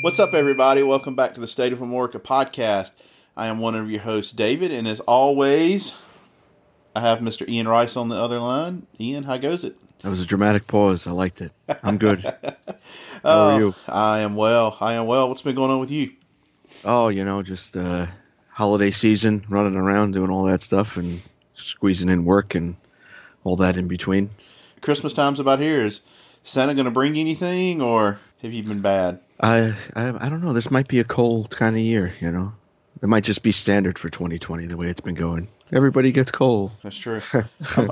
What's up, everybody? Welcome back to the State of Amorica podcast. I am one of your hosts, David, and as always, I have Mr. Ian Rice on the other line. Ian, how goes it? That was a dramatic pause. I liked it. I'm good. How Oh, are you? I am well. I am well. What's been going on with you? Oh, you know, just uh, holiday season, running around, doing all that stuff, and squeezing in work and all that in between. Christmas time's about here. Is Santa going to bring you anything, or have you been bad? I, I, I don't know. This might be a cold kind of year. You know, it might just be standard for 2020 the way it's been going. Everybody gets cold. That's true. I'm,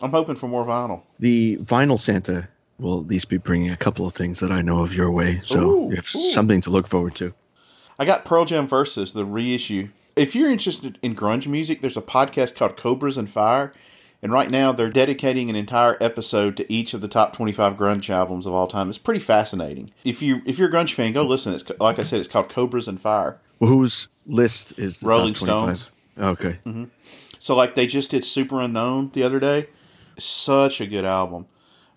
I'm hoping for more vinyl. The vinyl Santa will at least be bringing a couple of things that I know of your way, so Ooh, you have ooh. something to look forward to. I got Pearl Jam Versus, the reissue. If you're interested in grunge music, there's a podcast called Cobras and Fire. And right now, they're dedicating an entire episode to each of the top 25 grunge albums of all time. It's pretty fascinating. If you if you're a grunge fan, go listen. It's like I said, it's called Cobras and Fire. Well, whose list is the Rolling top 25? Stones. Okay. So like they just did Superunknown the other day. Such a good album.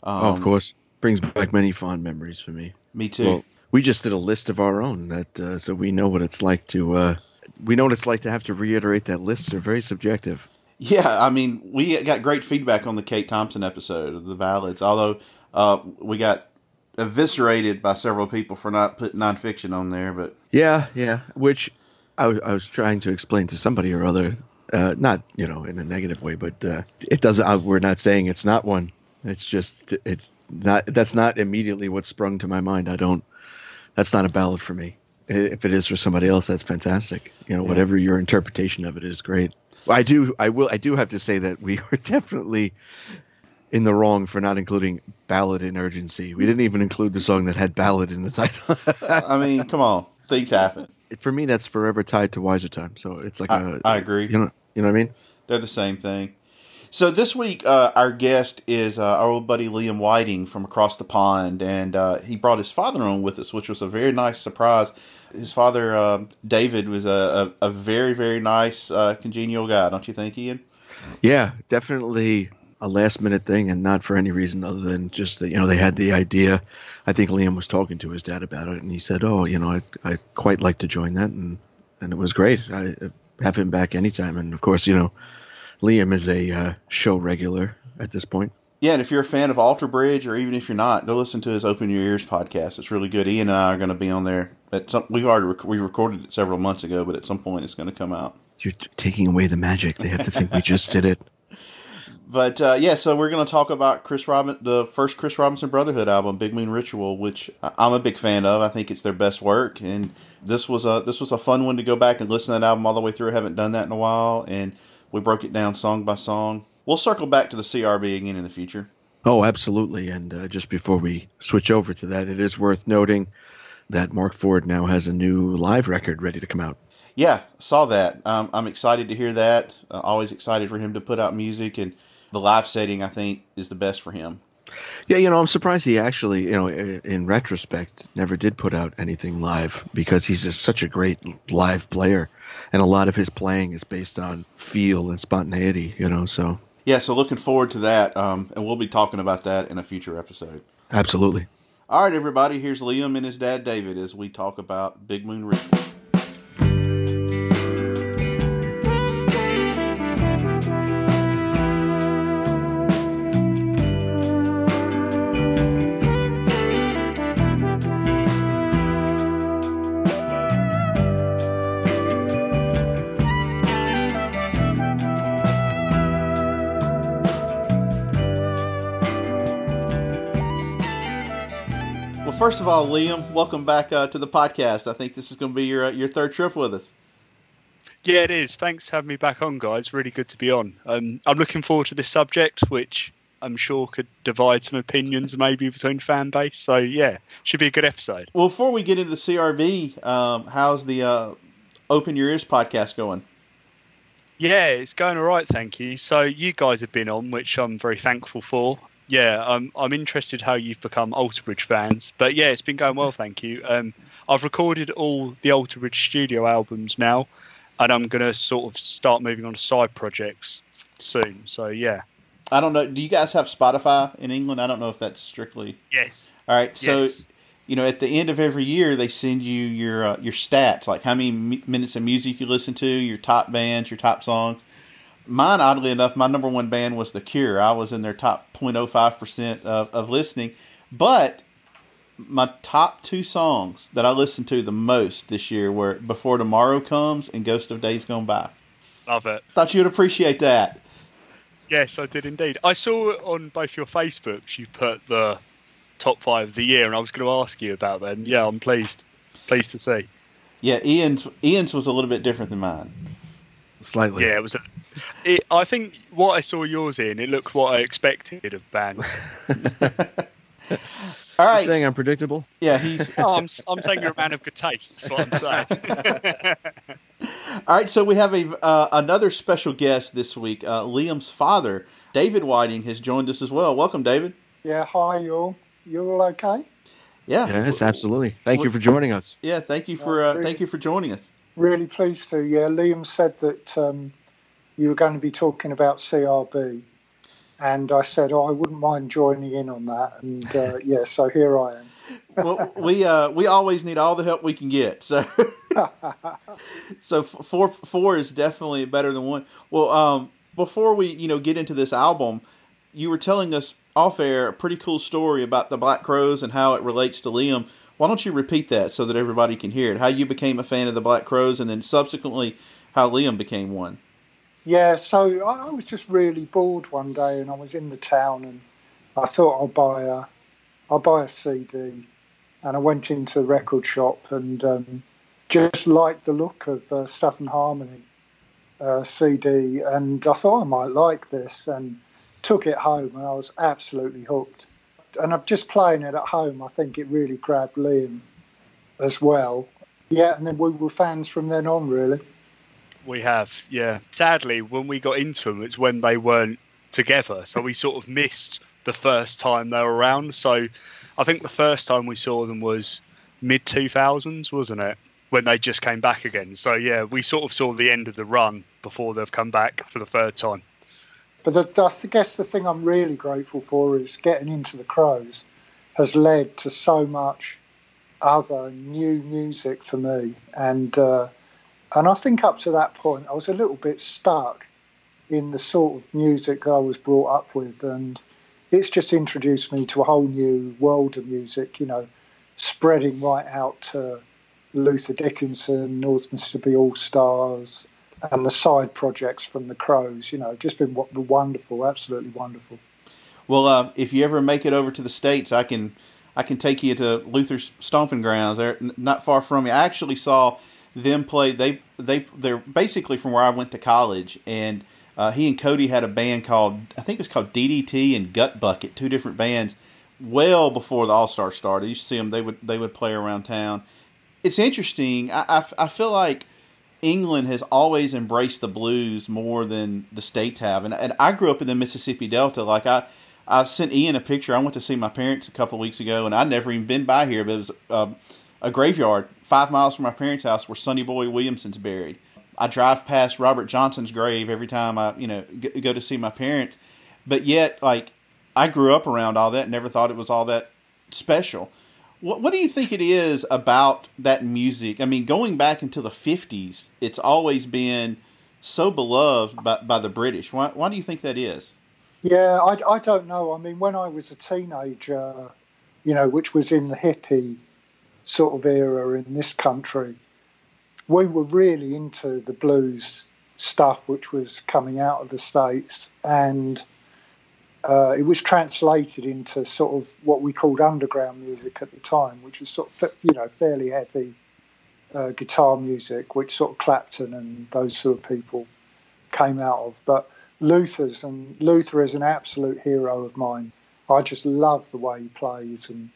oh, of course. Brings back many fond memories for me. Me too. Well, we just did a list of our own that uh, so we know what it's like to uh, we know what it's like to have to reiterate that lists are very subjective. Yeah, I mean, we got great feedback on the Kate Thompson episode of the ballads. Although uh, we got eviscerated by several people for not putting nonfiction on there, but Yeah, yeah. Which I was I was trying to explain to somebody or other, uh, not you know in a negative way, but uh, it doesn't. We're not saying it's not one. It's just it's not. That's not immediately what sprung to my mind. I don't. That's not a ballad for me. If it is for somebody else, that's fantastic. You know, whatever your interpretation of it is, great. I do. I will. I do have to say that we were definitely in the wrong for not including ballad in urgency. We didn't even include the song that had ballad in the title. I mean, come on, things happen. for me, that's forever tied to Wiser Time. So it's like I, a, I agree. you know, you know what I mean? They're the same thing. So this week, uh, our guest is uh, our old buddy Liam Whiting from across the pond, and uh, he brought his father on with us, which was a very nice surprise. His father, uh, David, was a, a, a very, very nice, uh, congenial guy, don't you think, Ian? Yeah, definitely a last minute thing, and not for any reason other than just that you know they had the idea. I think Liam was talking to his dad about it, and he said, "Oh, you know, I I quite like to join that," and and it was great. I have him back anytime, and of course, you know, Liam is a uh, show regular at this point. Yeah, and if you're a fan of Alter Bridge, or even if you're not, go listen to his Open Your Ears podcast. It's really good. Ian and I are going to be on there. At some, we've already rec- we recorded it several months ago, but at some point it's going to come out. You're t- taking away the magic. They have to think we just did it. But uh, yeah, so we're going to talk about Chris Robin, the first Chris Robinson Brotherhood album, Big Moon Ritual, which I'm a big fan of. I think it's their best work, and this was a this was a fun one to go back and listen to that album all the way through. I haven't done that in a while, and we broke it down song by song. We'll circle back to the CRB again in the future. Oh, absolutely. And uh, just before we switch over to that, it is worth noting that Marc Ford now has a new live record ready to come out. Yeah, saw that. Um, I'm excited to hear that. Uh, always excited for him to put out music, and the live setting I think is the best for him. Yeah, you know, I'm surprised he actually, you know, in retrospect, never did put out anything live because he's just such a great live player, and a lot of his playing is based on feel and spontaneity. You know, so Yeah, so looking forward to that, um, and we'll be talking about that in a future episode. absolutely. All right, everybody, here's Liam and his dad David as we talk about Big Moon Ritual. First of all, Liam, welcome back uh, to the podcast. I think this is going to be your uh, your third trip with us. Yeah, it is. Thanks for having me back on, guys. Really good to be on. Um, I'm looking forward to this subject, which I'm sure could divide some opinions maybe between fan base. So yeah, should be a good episode. Well, before we get into the CRB, um, how's the uh, Open Your Ears podcast going? Yeah, it's going all right, thank you. So you guys have been on, which I'm very thankful for. Yeah, I'm I'm interested how you've become Alter Bridge fans, but yeah, it's been going well, thank you. Um, I've recorded all the Alter Bridge studio albums now, and I'm gonna sort of start moving on to side projects soon. So yeah. I don't know. Do you guys have Spotify in England? I don't know if that's strictly. Yes. All right. So, Yes. you know, at the end of every year, they send you your uh, your stats, like how many mi- minutes of music you listen to, your top bands, your top songs. Mine, oddly enough, my number one band was The Cure. I was in their top 0.05 percent of, of listening, but my top two songs that I listened to the most this year were "Before Tomorrow Comes" and "Ghost of Days Gone By." Love it. Thought you'd appreciate that. Yes, I did indeed. I saw on both your Facebooks you put the top five of the year, and I was going to ask you about them. Yeah, I'm pleased. Pleased to see. Yeah, Ian's Ian's was a little bit different than mine. Slightly. Yeah, it was. A, it, I think what I saw yours in, it looked what I expected of bands. All right. You're saying I'm predictable. yeah, he's oh, I'm, I'm saying you're a man of good taste. That's what I'm saying. All right, so we have a uh, another special guest this week. Uh, Liam's father, David Whiting, has joined us as well. Welcome, David. Yeah, hi, you all. You all okay? Yeah, Yes, absolutely. Thank you for joining us. yeah. Thank you for uh, thank you for joining us. Really pleased to. Yeah, Liam said that um, you were going to be talking about CRB, and I said, oh, I wouldn't mind joining in on that. And uh, yeah, so here I am. Well, we uh, we always need all the help we can get. So, so f- four four is definitely better than one. Well, um, before we you know get into this album, you were telling us off air a pretty cool story about the Black Crowes and how it relates to Liam. Why don't you repeat that so that everybody can hear it? How you became a fan of the Black Crowes, and then subsequently how Liam became one. Yeah, so I was just really bored one day, and I was in the town, and I thought I'll buy a, I'll buy a CD, and I went into the record shop and um, just liked the look of uh, Southern Harmony uh, CD, and I thought I might like this, and took it home, and I was absolutely hooked. And I'm just playing it at home. I think it really grabbed Liam as well. Yeah, and then we were fans from then on, really. We have, yeah. Sadly, when we got into them, it's when they weren't together, so we sort of missed the first time they were around. So, I think the first time we saw them was mid 2000s, wasn't it? When they just came back again. So yeah, we sort of saw the end of the run before they've come back for the third time. But the, I guess the thing I'm really grateful for is getting into the Crows has led to so much other new music for me, and uh, and I think up to that point I was a little bit stuck in the sort of music that I was brought up with, and it's just introduced me to a whole new world of music. You know, spreading right out to Luther Dickinson, North Mississippi All Stars, and the side projects from the Crows. You know, just been wonderful, absolutely wonderful. Well, uh, if you ever make it over to the states, I can I can take you to Luther's stomping grounds. They're not far from me. I actually saw them play. They they they're basically from where I went to college, and uh, he and Cody had a band called I think it was called DDT and Gut Bucket, two different bands. Well before the All Star started, you see them. They would they would play around town. It's interesting. I, I, I feel like England has always embraced the blues more than the states have, and, and I grew up in the Mississippi Delta. Like I, I sent Ian a picture. I went to see my parents a couple weeks ago, and I'd never even been by here, but it was um, a graveyard five miles from my parents' house where Sonny Boy Williamson's buried. I drive past Robert Johnson's grave every time I, you know, go to see my parents, but yet, like, I grew up around all that, never thought it was all that special. What, what do you think it is about that music? I mean, going back into the '50s, it's always been so beloved by, by the British. Why, why do you think that is? Yeah, I, I don't know. I mean, when I was a teenager, you know, which was in the hippie sort of era in this country, we were really into the blues stuff which was coming out of the States. And uh, it was translated into sort of what we called underground music at the time, which was sort of, you know, fairly heavy uh, guitar music, which sort of Clapton and those sort of people came out of. But Luther's and Luther is an absolute hero of mine. I just love the way he plays and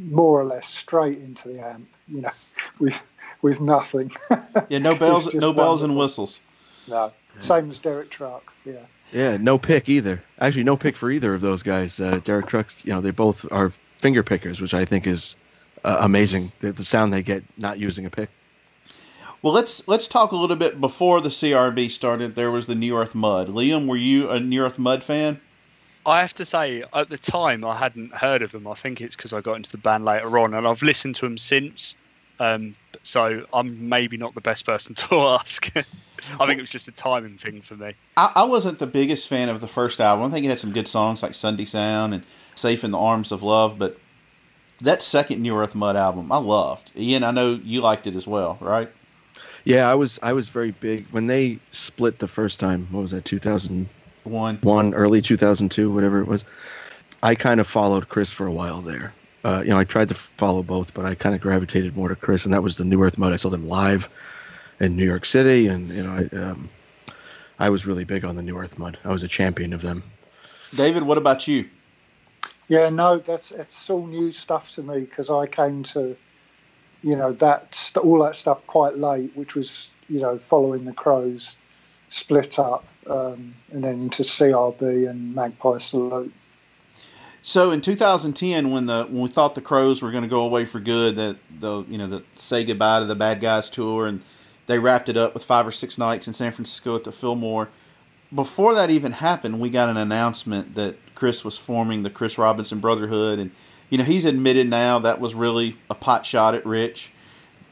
more or less straight into the amp. You know, we with nothing. Yeah, no bells, just no bells and whistles. no, same as Derek Trucks. Yeah, Yeah, no pick either. Actually, no pick for either of those guys. Uh, Derek Trucks, you know, they both are finger pickers, which I think is uh, amazing. The, the sound they get not using a pick. Well, let's let's talk a little bit before the CRB started. There was the New Earth Mud. Liam, were you a New Earth Mud fan? I have to say, at the time, I hadn't heard of them. I think it's because I got into the band later on, and I've listened to them since. Um, so I'm maybe not the best person to ask. I think it was just a timing thing for me. I, I wasn't the biggest fan of the first album. I think it had some good songs like Sunday Sound and Safe in the Arms of Love, but that second New Earth Mud album, I loved. Ian, I know you liked it as well, right? Yeah, I was I was very big when they split the first time. What was that? 2001, One. one early 2002, whatever it was. I kind of followed Chris for a while there. Uh, you know, I tried to follow both, but I kind of gravitated more to Chris, and that was the New Earth Mud. I saw them live in New York City, and you know, I, um, I was really big on the New Earth Mud. I was a champion of them. David, what about you? yeah. No, that's it's all new stuff to me because I came to, you know, that all that stuff quite late, which was you know following the Crows split up, um, and then into CRB and Magpie Salute. So in 2010, when the when we thought the Crows were going to go away for good, that the you know the say goodbye to the Bad Guys tour, and they wrapped it up with five or six nights in San Francisco at the Fillmore. Before that even happened, we got an announcement that Chris was forming the Chris Robinson Brotherhood, and you know he's admitted now that was really a pot shot at Rich.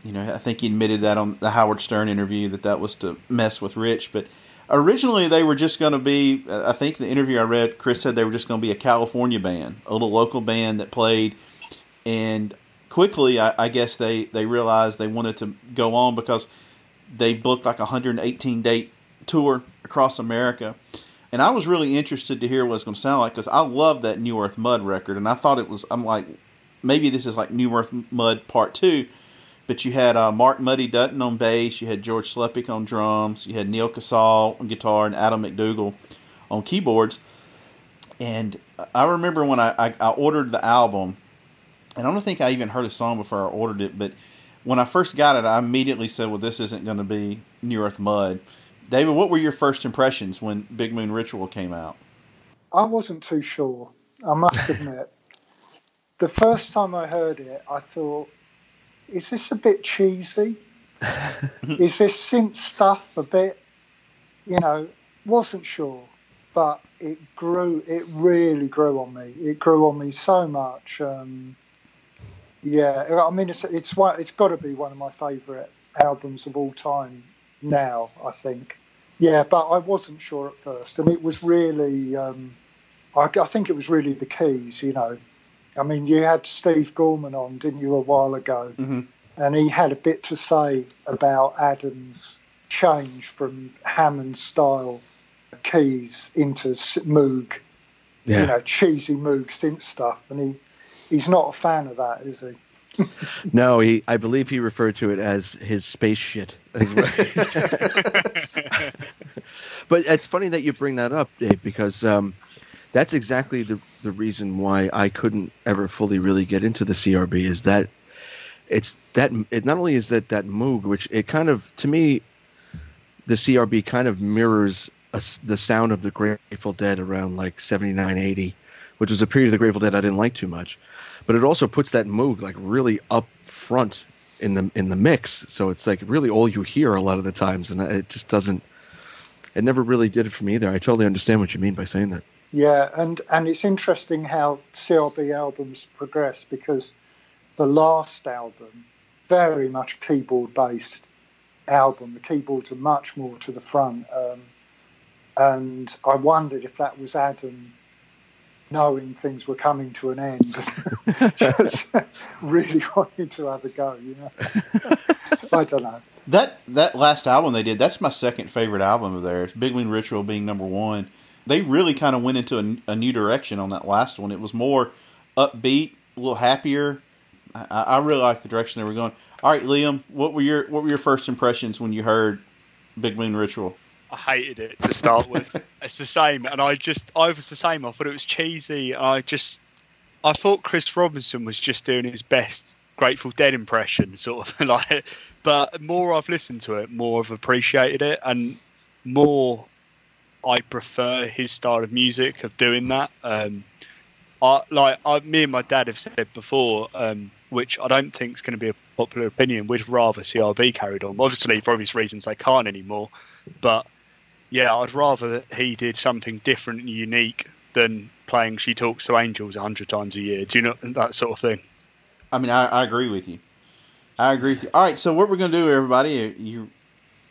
You know, I think he admitted that on the Howard Stern interview that that was to mess with Rich, but originally they were just going to be uh, i think the interview i read chris said they were just going to be a california band a little local band that played. And quickly i, I guess they, they realized they wanted to go on because they booked like a 118 date tour across america. And i was really interested to hear what it's going to sound like because i love that new earth mud record. And i thought it was i'm like maybe this is like new earth mud part two but you had uh, Mark Muddy Dutton on bass, you had George Sluppick on drums, you had Neal Casal on guitar, and Adam McDougall on keyboards. And I remember when I, I, I ordered the album, and I don't think I even heard a song before I ordered it, but when I first got it, I immediately said, well, this isn't going to be New Earth Mud. David, what were your first impressions when Big Moon Ritual came out? I wasn't too sure. I must admit. the first time I heard it, I thought, "Is this a bit cheesy? Is this synth stuff a bit?" You know, wasn't sure, but it grew. It really grew on me. It grew on me so much. Um, yeah, I mean, it's it's one. It's got to be one of my favourite albums of all time now. I think. Yeah, but I wasn't sure at first, and it was really. Um, I, I think it was really the keys, you know. I mean, you had Steve Gorman on, didn't you, a while ago? Mm-hmm. And he had a bit to say about Adam's change from Hammond style keys into Moog, Yeah. you know, cheesy Moog synth stuff. And he, he's not a fan of that, is he? No, he. I believe he referred to it as his space shit. But it's funny that you bring that up, Dave, because um, that's exactly the the reason why I couldn't ever fully really get into the CRB. Is that it's that it not only is that that Moog, which it kind of to me, the CRB kind of mirrors a the sound of the Grateful Dead around like 79, 80, which was a period of the Grateful Dead I didn't like too much but it also puts that Moog like really up front in the in the mix. So it's like really all you hear a lot of the times, and it just doesn't. It never really did it for me either. I totally understand what you mean by saying that. Yeah, and, and it's interesting how CRB albums progress because the last album, very much keyboard based album. The keyboards are much more to the front. Um, and I wondered if that was Adam knowing things were coming to an end, just really wanting to have a go, you know. I don't know. That that last album they did, that's my second favorite album of theirs. Big Wing Ritual being number one. They really kind of went into a, a new direction on that last one. It was more upbeat, a little happier. I, I really like the direction they were going. All right, Liam, what were your what were your first impressions when you heard Big Wing Ritual? I hated it to start with. it's the same, and I just I was the same. I thought it was cheesy. I just I thought Chris Robinson was just doing his best Grateful Dead impression, sort of like. But more I've listened to it, more I've appreciated it, and more I prefer his style of music of doing that. Um, I like I, me and my dad have said before, um, which I don't think is going to be a popular opinion. We'd rather CRB carried on. Obviously, for obvious reasons, they can't anymore. But yeah, I'd rather that he did something different and unique than playing "She Talks to Angels" hundred times a year. Do you know that sort of thing? I mean, I, I agree with you. I agree with you. All right, so what we're going to do, everybody, you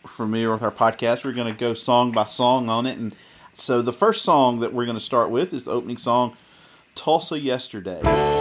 familiar with our podcast, we're going to go song by song on it. And so the first song that we're going to start with is the opening song, Tulsa Yesterday.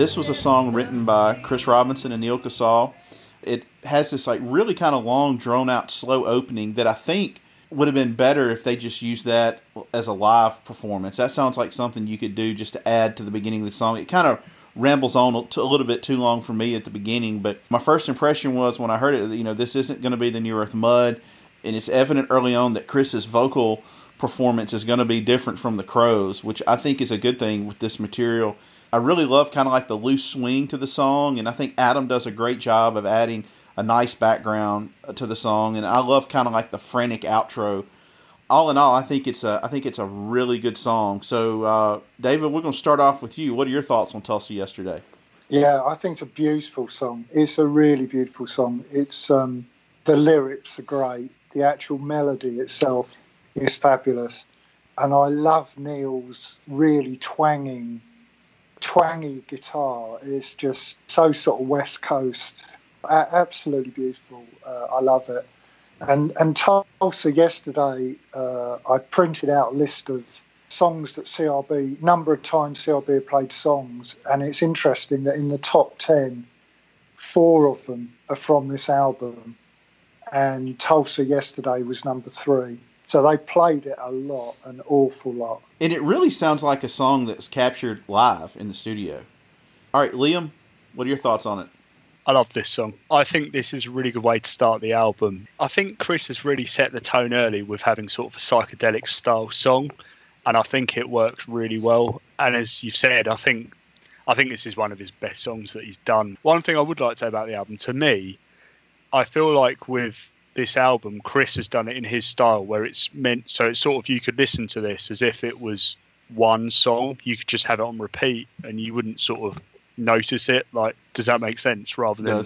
This was a song written by Chris Robinson and Neal Casal. It has this like really kind of long, drawn out, slow opening that I think would have been better if they just used that as a live performance. That sounds like something you could do just to add to the beginning of the song. It kind of rambles on a little bit too long for me at the beginning, but my first impression was when I heard it, you know, this isn't going to be the New Earth Mud, and it's evident early on that Chris's vocal performance is going to be different from the Crows, which I think is a good thing with this material. I really love kind of like the loose swing to the song, and I think Adam does a great job of adding a nice background to the song, and I love kind of like the frantic outro. All in all, I think it's a I think it's a really good song. So, uh, David, we're going to start off with you. What are your thoughts on Tulsa yesterday? Yeah, I think it's a beautiful song. It's a really beautiful song. It's um, the lyrics are great. The actual melody itself is fabulous, and I love Neal's really twanging twangy guitar is just so sort of West Coast. absolutely beautiful. Uh, I love it. And and Tulsa yesterday, uh, I printed out a list of songs that CRB number of times CRB have played songs, and it's interesting that in the top ten, four of them are from this album, and Tulsa yesterday was number three. So they played it a lot, an awful lot. And it really sounds like a song that's captured live in the studio. All right, Liam, what are your thoughts on it? I love this song. I think this is a really good way to start the album. I think Chris has really set the tone early with having sort of a psychedelic style song, and I think it works really well. And as you've said, I think I think this is one of his best songs that he's done. One thing I would like to say about the album, to me, I feel like with this album, Chris has done it in his style, where it's meant so it's sort of you could listen to this as if it was one song. You could just have it on repeat, and you wouldn't sort of notice it. Like, does that make sense? Rather than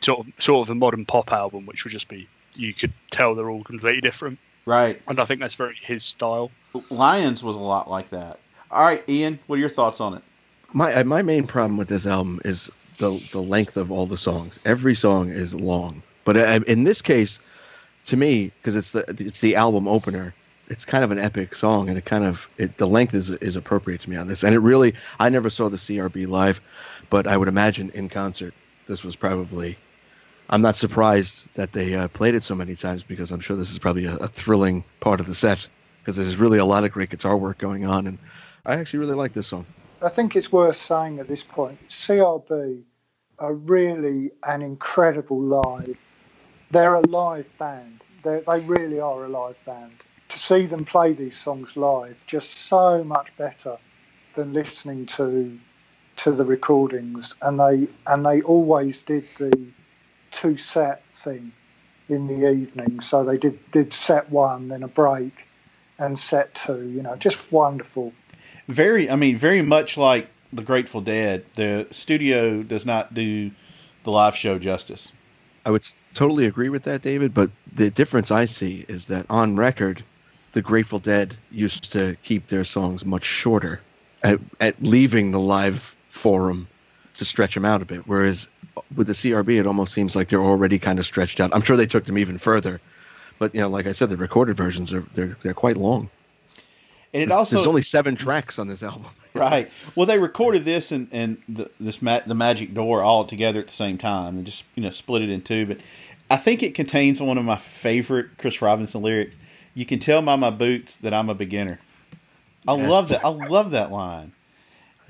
sort of sort of a modern pop album, which would just be you could tell they're all completely different. Right. And I think that's very his style. Lions was a lot like that. All right, Ian, what are your thoughts on it? My uh, my main problem with this album is the the length of all the songs. Every song is long. But uh, in this case, to me, because it's the it's the album opener, it's kind of an epic song, and it kind of it, the length is is appropriate to me on this. And it really, I never saw the CRB live, but I would imagine in concert, this was probably. I'm not surprised that they uh, played it so many times because I'm sure this is probably a, a thrilling part of the set because there's really a lot of great guitar work going on, and I actually really like this song. I think it's worth saying at this point, CRB are really an incredible live they're a live band. They're, they really are a live band. To see them play these songs live, just so much better than listening to to the recordings, and they and they always did the two set thing in the evening. So they did did set one, then a break, and set two. You know, just wonderful. Very, I mean, very much like the Grateful Dead. The studio does not do the live show justice. I would totally agree with that, David. But the difference I see is that on record, the Grateful Dead used to keep their songs much shorter, at, at leaving the live forum to stretch them out a bit. Whereas with the CRB, it almost seems like they're already kind of stretched out. I'm sure they took them even further, but you know, like I said, the recorded versions are they're they're quite long. And it there's, also there's only seven tracks on this album. right. Well, they recorded this and and the, this ma- the Magic Door all together at the same time and just you know split it in two. But I think it contains one of my favorite Chris Robinson lyrics. You can tell by my boots that I'm a beginner. I Yes. love that. I love that line.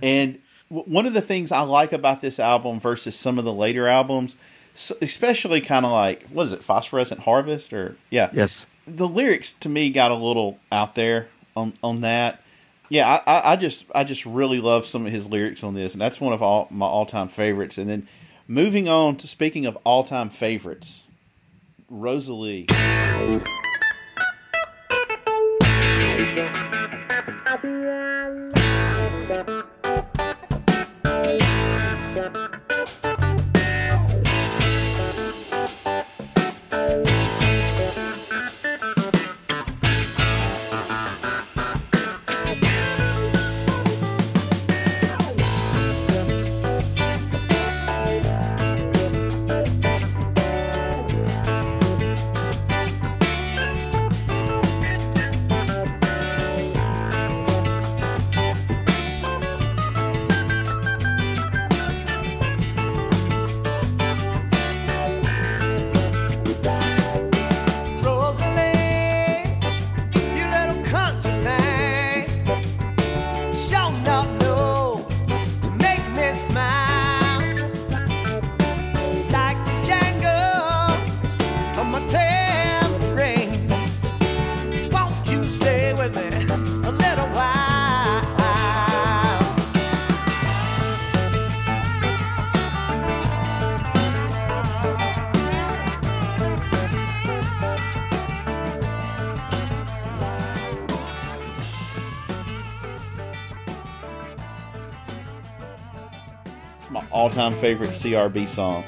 And w- one of the things I like about this album versus some of the later albums, s- especially kind of like what is it, Phosphorescent Harvest or yeah, Yes, the lyrics to me got a little out there on on that. Yeah, I, I, just I just really love some of his lyrics on this, and that's one of all my all time favorites. And then moving on to speaking of all time favorites. Rosalie, my all time favorite CRB song.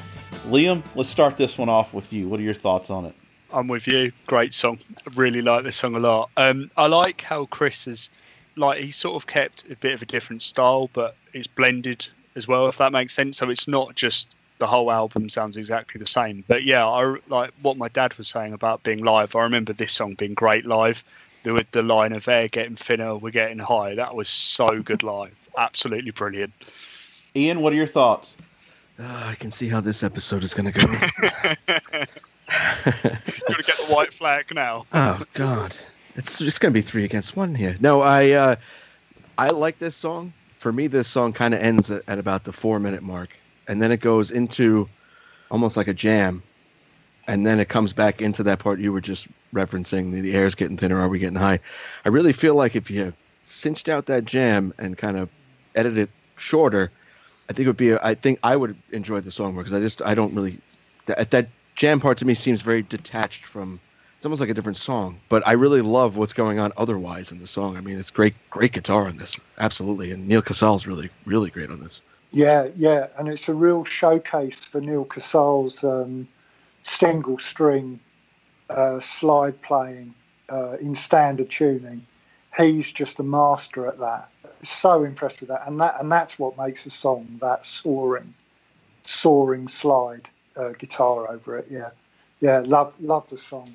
Liam, let's start this one off with you. What are your thoughts on it? I'm with you. Great song. I really like this song a lot. Um, I like how Chris has, like, he sort of kept a bit of a different style, but it's blended as well, if that makes sense. So it's not just the whole album sounds exactly the same. But yeah, I like what my dad was saying about being live. I remember this song being great live. The, with the line of air getting thinner, we're getting high. That was so good live. Absolutely brilliant. Ian, what are your thoughts? Ah, I can see how this episode is going to go. Got to get the white flag now. Oh God, it's it's gonna be three against one here. No, I uh, I like this song. For me, this song kind of ends at, at about the four minute mark, and then it goes into almost like a jam, and then it comes back into that part you were just referencing. The, the air's getting thinner. Are we getting high? I really feel like if you cinched out that jam and kind of edited it shorter, I think it would be. A, I think I would enjoy the song more because I just I don't really that that jam part to me seems very detached from. It's almost like a different song, but I really love what's going on otherwise in the song. I mean, it's great, great guitar on this, absolutely, and Neal Casal's really, really great on this. Yeah, yeah, and it's a real showcase for Neal Casal's um, single string uh, slide playing uh, in standard tuning. He's just a master at that. So impressed with that, and that and that's what makes a song that soaring, soaring slide uh, guitar over it. Yeah, yeah, love love the song,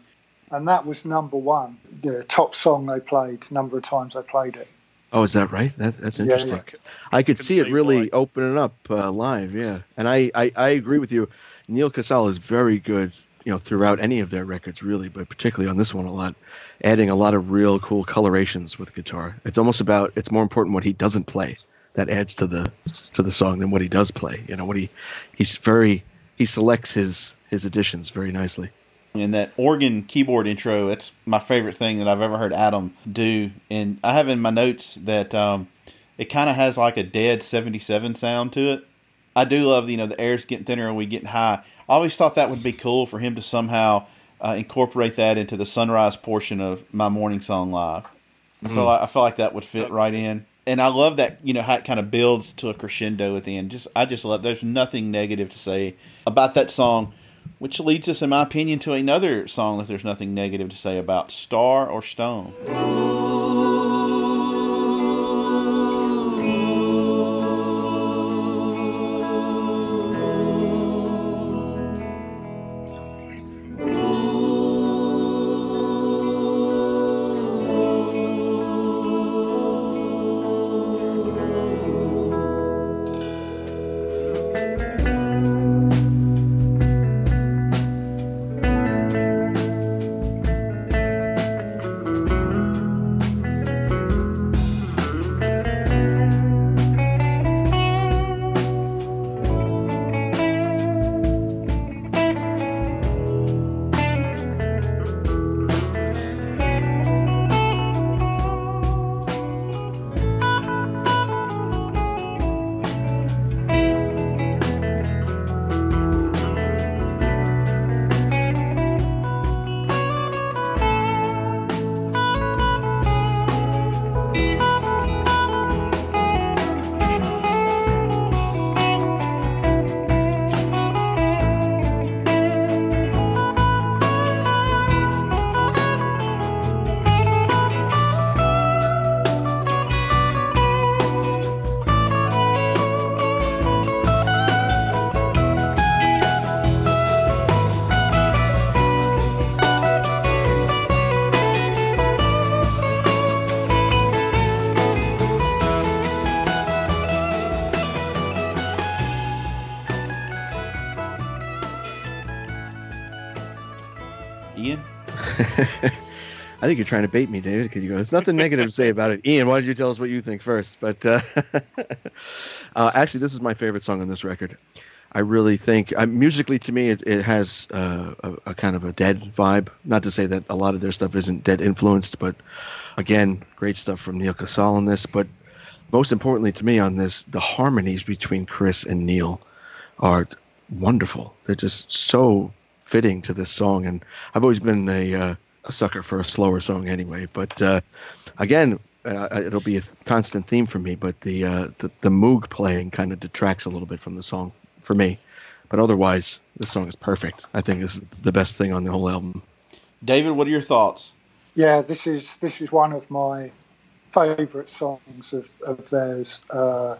and that was number one, the top song they played. Number of times they played it. Oh, is that right? That, that's interesting. yeah. yeah. I could Can see it really why. opening up uh, live, yeah. And I, I, I agree with you. Neal Casal is very good, you know, throughout any of their records, really, but particularly on this one a lot, adding a lot of real cool colorations with guitar. It's almost about it's more important what he doesn't play that adds to the to the song than what he does play. You know, what he he's very he selects his his additions very nicely. And that organ keyboard intro, that's my favorite thing that I've ever heard Adam do. And I have in my notes that um, it kind of has like a dead 77 sound to it. I do love, you know, the air's getting thinner and we getting high. I always thought that would be cool for him to somehow uh, incorporate that into the sunrise portion of my morning song live. I feel like, I feel like that would fit right in. And I love that, you know, how it kind of builds to a crescendo at the end. Just I just love there's nothing negative to say about that song, which leads us in my opinion to another song that there's nothing negative to say about, Star or Stone. Think you're trying to bait me, David, because you go, there's nothing negative to say about it. Ian, why don't you tell us what you think first? But uh, uh, actually, this is my favorite song on this record. I really think, uh, musically to me, it, it has uh, a, a kind of a dead vibe. Not to say that a lot of their stuff isn't dead influenced, but again, great stuff from Neal Casal on this. But most importantly to me on this, the harmonies between Chris and Neal are wonderful. They're just so fitting to this song. And I've always been a, uh, a sucker for a slower song anyway. But uh, again, uh, it'll be a constant theme for me. But the uh, the, the Moog playing kind of detracts a little bit from the song for me. But otherwise, this song is perfect. I think is the best thing on the whole album. David, what are your thoughts? Yeah, this is this is one of my favourite songs of, of theirs. Uh,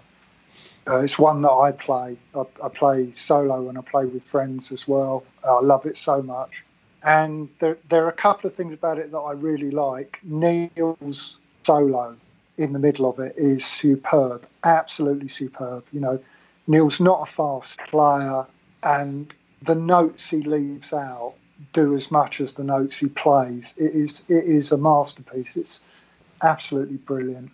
uh, it's one that I play. I, I play solo and I play with friends as well. I love it so much. And there, there are a couple of things about it that I really like. Neal's solo in the middle of it is superb, absolutely superb. You know, Neal's not a fast player, and the notes he leaves out do as much as the notes he plays. It is it is a masterpiece. It's absolutely brilliant.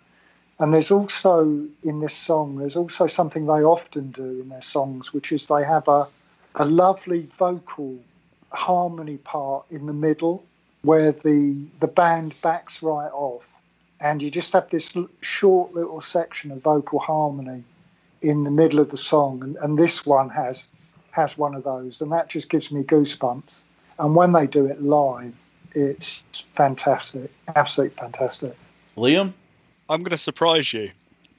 And there's also in this song, there's also something they often do in their songs, which is they have a, a lovely vocal harmony part in the middle where the the band backs right off, and you just have this l- short little section of vocal harmony in the middle of the song, and, and this one has has one of those, and that just gives me goosebumps. And when they do it live, it's fantastic, absolutely fantastic. Liam? I'm going to surprise you.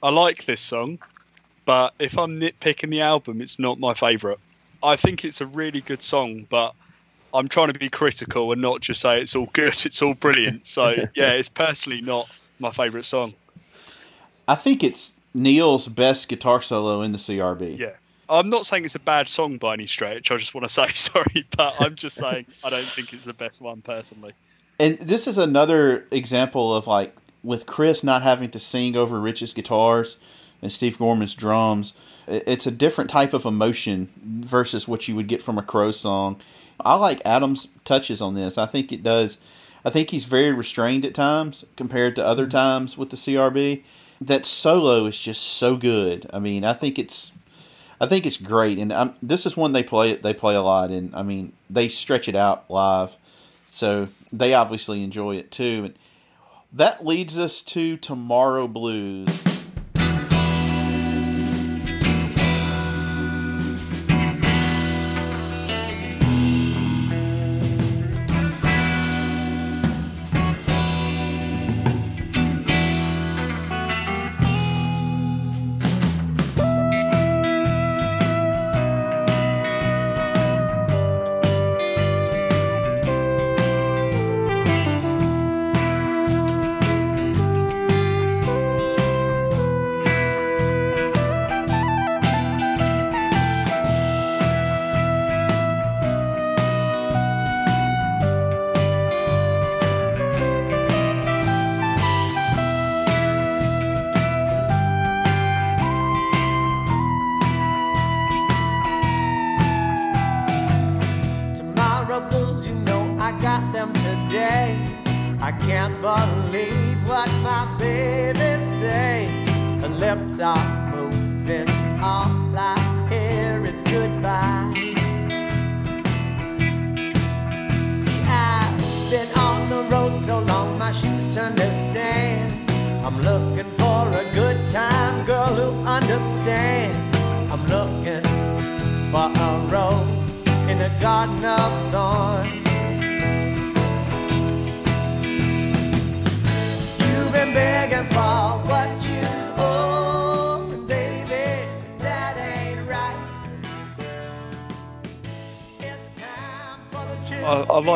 I like this song, but if I'm nitpicking the album, it's not my favourite. I think it's a really good song, but I'm trying to be critical and not just say it's all good, it's all brilliant. So, yeah, it's personally not my favourite song. I think it's Neal's best guitar solo in the CRB. Yeah. I'm not saying it's a bad song by any stretch. I just want to say sorry, but I'm just saying I don't think it's the best one personally. And this is another example of like with Chris not having to sing over Rich's guitars and Steve Gorman's drums. It's a different type of emotion versus what you would get from a Crow song. I like Adam's touches on this. I think it does. I think he's very restrained at times compared to other times with the CRB. That solo is just so good. I mean, I think it's I think it's great, and um this is one they play. They play a lot, and I mean they stretch it out live, so they obviously enjoy it too. And that leads us to Tomorrow Blues.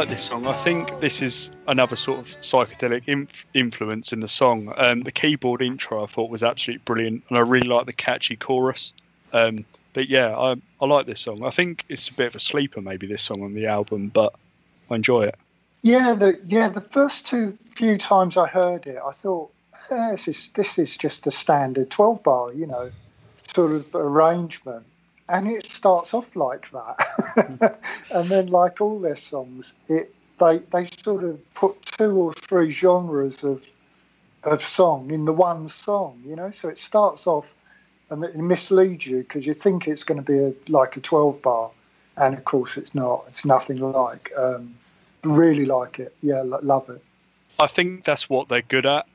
Like this song. I think this is another sort of psychedelic inf- influence in the song. Um, the keyboard intro I thought was absolutely brilliant, and I really like the catchy chorus. Um, but yeah, I, I like this song. I think it's a bit of a sleeper, maybe this song on the album, but I enjoy it. Yeah, the yeah the first two few times I heard it, I thought eh, this is this is just a standard twelve bar, you know, sort of arrangement, and it starts off like that, and then like all their songs, it they they sort of put two or three genres of of song in the one song, you know. So it starts off and it misleads you because you think it's going to be a, like a twelve bar, and of course it's not. It's nothing like. Um, really like it. Yeah, lo- love it. I think that's what they're good at,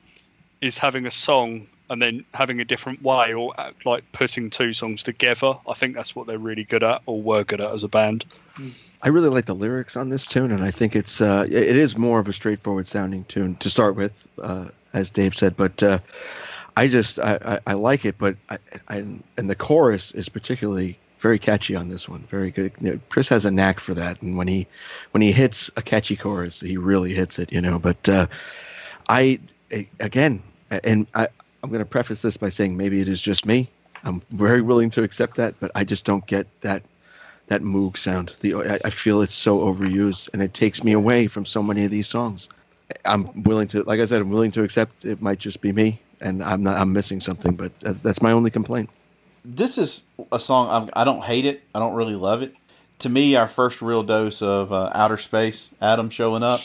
is having a song and then having a different way, or uh, like putting two songs together. I think that's what they're really good at, or were good at as a band. I really like the lyrics on this tune, and I think it's uh, it is more of a straightforward sounding tune to start with, uh, as Dave said. But uh, I just I, I, I like it, but I, I, and the chorus is particularly very catchy on this one. Very good. You know, Chris has a knack for that, and when he when he hits a catchy chorus, he really hits it. You know, but uh, I again, and I I'm going to preface this by saying maybe it is just me. I'm very willing to accept that, but I just don't get that that Moog sound. The I, I feel it's so overused, and it takes me away from so many of these songs. I'm willing to, like I said, I'm willing to accept it might just be me, and I'm not. I'm missing something, but that's, my only complaint. this is a song I'm, I don't hate it. I don't really love it. To me, our first real dose of uh, outer space, Adam showing up,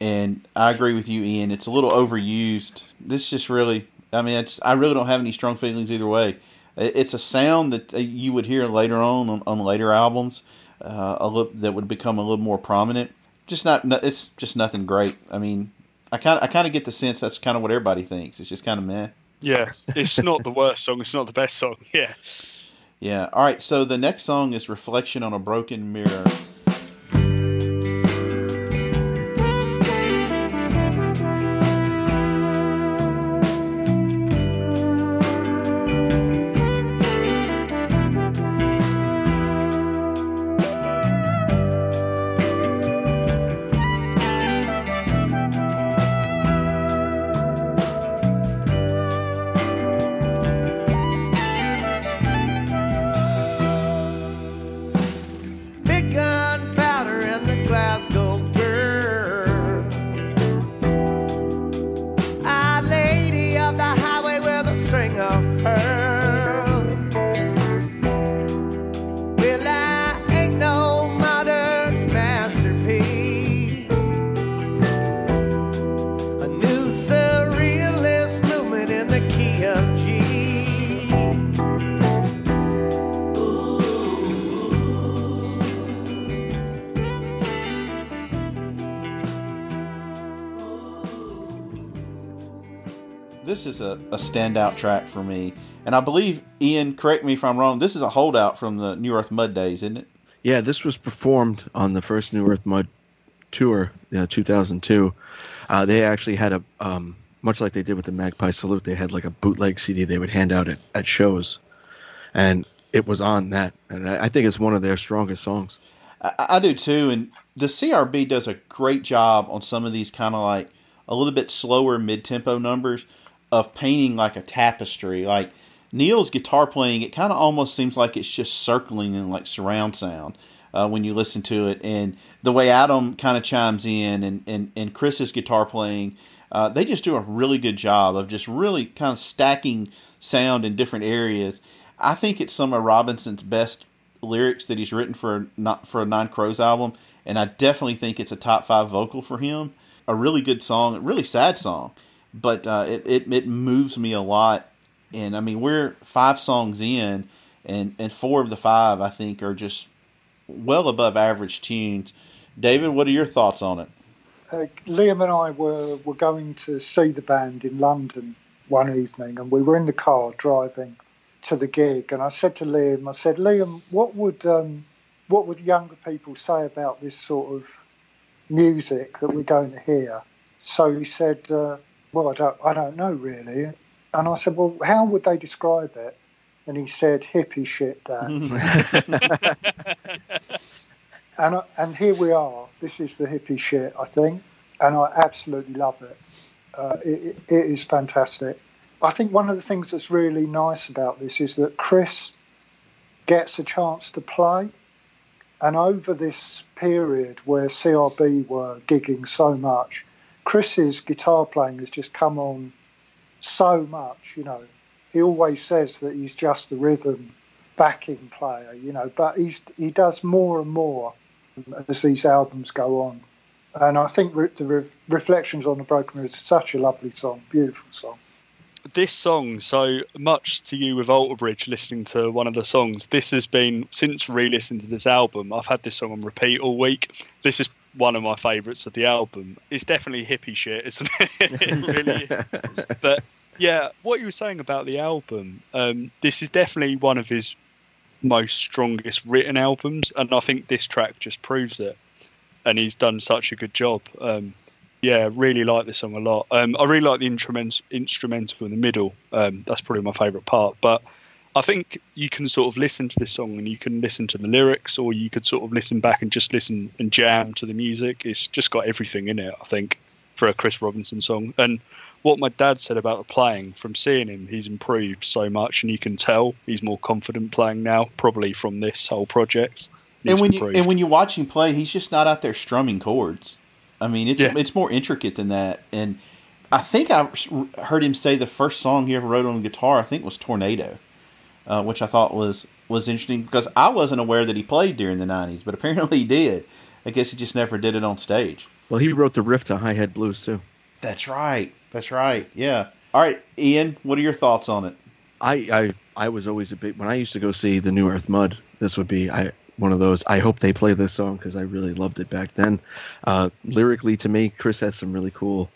and I agree with you, Ian. It's a little overused. This just really, I mean, it's I really don't have any strong feelings either way. It's a sound that uh, you would hear later on on, on later albums, uh, a little, that would become a little more prominent. Just not, no- it's just nothing great. I mean, I kind I kind of get the sense that's kind of what everybody thinks. It's just kind of meh. Yeah, it's not the worst song. It's not the best song. Yeah. Yeah. All right. So the next song is "Reflection on a Broken Mirror." Standout track for me, and I believe Ian. Correct me if I'm wrong. This is a holdout from the New Earth Mud days, isn't it? Yeah, this was performed on the first New Earth Mud tour, you 2002. Uh, they actually had a, um, much like they did with the Magpie Salute, they had like a bootleg CD they would hand out at, at shows, and it was on that, and I, I think it's one of their strongest songs. I, I do too, and the CRB does a great job on some of these kind of like a little bit slower mid-tempo numbers of painting like a tapestry. Like Neal's guitar playing, it kind of almost seems like it's just circling in like surround sound uh, when you listen to it, and the way Adam kind of chimes in, and and and Chris's guitar playing. Uh, they just do a really good job of just really kind of stacking sound in different areas. I think it's some of Robinson's best lyrics that he's written for not for a Nine Crows album, and I definitely think it's a top five vocal for him. a really good song, a really sad song, but uh, it, it it moves me a lot. And I mean, we're five songs in, and and four of the five I think are just well above average tunes. David, what are your thoughts on it? Uh, Liam and I were, were going to see the band in London one evening, and we were in the car driving to the gig. And I said to Liam, I said, Liam, what would um, what would younger people say about this sort of music that we're going to hear? So he said, uh, Well, I don't, I don't know really. And I said, Well, how would they describe it? And he said, Hippie shit, Dad. and and here we are. This is the hippie shit, I think, and I absolutely love it. Uh, it, it is fantastic. I think one of the things that's really nice about this is that Chris gets a chance to play, and over this period where CRB were gigging so much, Chris's guitar playing has just come on so much. You know, he always says that he's just the rhythm backing player, you know, but he's he does more and more as these albums go on. And I think re- the re- Reflections on the Broken Road is such a lovely song, beautiful song. This song, so much to you with Alter Bridge listening to one of the songs, this has been, since re listening to this album, I've had this song on repeat all week. This is one of my favourites of the album. It's definitely hippie shit, isn't it? it really is. But yeah, what you were saying about the album, um, this is definitely one of his most strongest written albums, and I think this track just proves it. And he's done such a good job. Um, yeah, really like this song a lot. Um, I really like the instrument, instrumental in the middle. Um, that's probably my favourite part. But I think you can sort of listen to this song and you can listen to the lyrics, or you could sort of listen back and just listen and jam to the music. It's just got everything in it, I think, for a Chris Robinson song. And what my dad said about the playing, from seeing him, he's improved so much, and you can tell he's more confident playing now, probably from this whole project. He's and when you improved. and when you watch him play, he's just not out there strumming chords. I mean, it's Yeah. it's more intricate than that. And I think I heard him say the first song he ever wrote on guitar, I think, was "Tornado," uh, which I thought was was interesting because I wasn't aware that he played during the '90s, but apparently he did. I guess he just never did it on stage. Well, he wrote the riff to High Head Blues too. That's right. That's right. Yeah. All right, Ian. What are your thoughts on it? I, I I was always a big when I used to go see the New Earth Mud. This would be I one of those. I hope they play this song because I really loved it back then. Uh, lyrically, to me, Chris has some really cool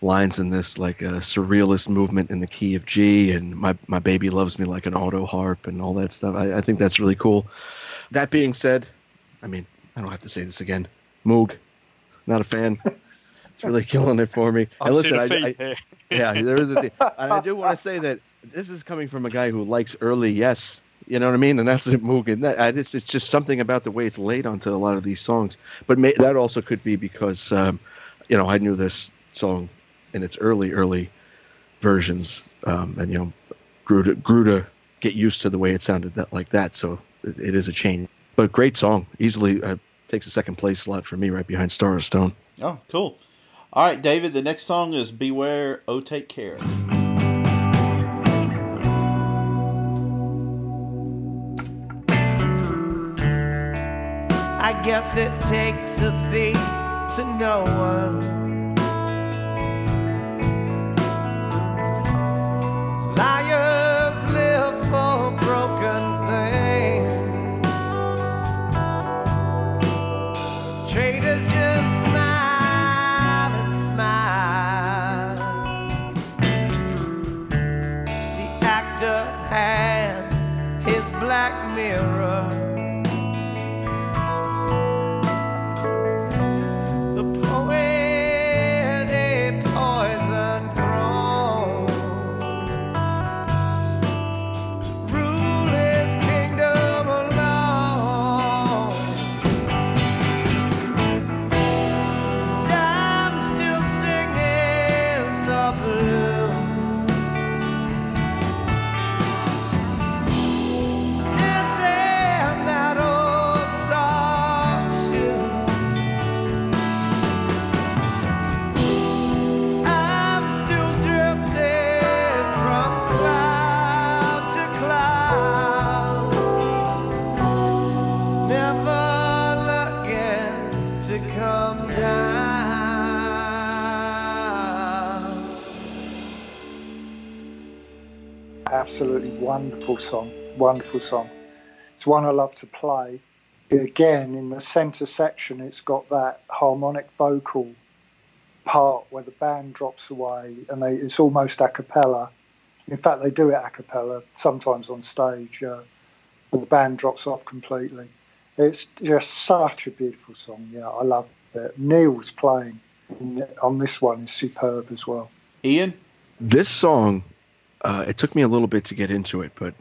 lines in this, like a surrealist movement in the key of G, and my my baby loves me like an auto harp, and all that stuff. I, I think that's really cool. That being said, I mean I don't have to say this again. Moog, not a fan. It's really killing it for me. I'm And listen, seeing a I- feed I- yeah, there is a thing. And I do want to say that this is coming from a guy who likes early yes. You know what I mean? And that's it, Moog. And that, it's, it's just something about the way it's laid onto a lot of these songs. But may, that also could be because, um, you know, I knew this song in its early, early versions, um, and you know, grew to grew to get used to the way it sounded that like that. So it, it is a change. But great song, easily uh, takes a second place slot for me, right behind Star or Stone. Oh, cool. All right, David. The next song is "Beware, Oh Take Care." I guess it takes a thief to know one. Wonderful song. Wonderful song. It's one I love to play. Again, in the centre section, it's got that harmonic vocal part where the band drops away and they, it's almost a cappella. In fact, they do it a cappella sometimes on stage, uh, but the band drops off completely. It's just such a beautiful song. Yeah, I love it. Neal's playing on this one is superb as well. Ian, this song, uh, it took me a little bit to get into it, but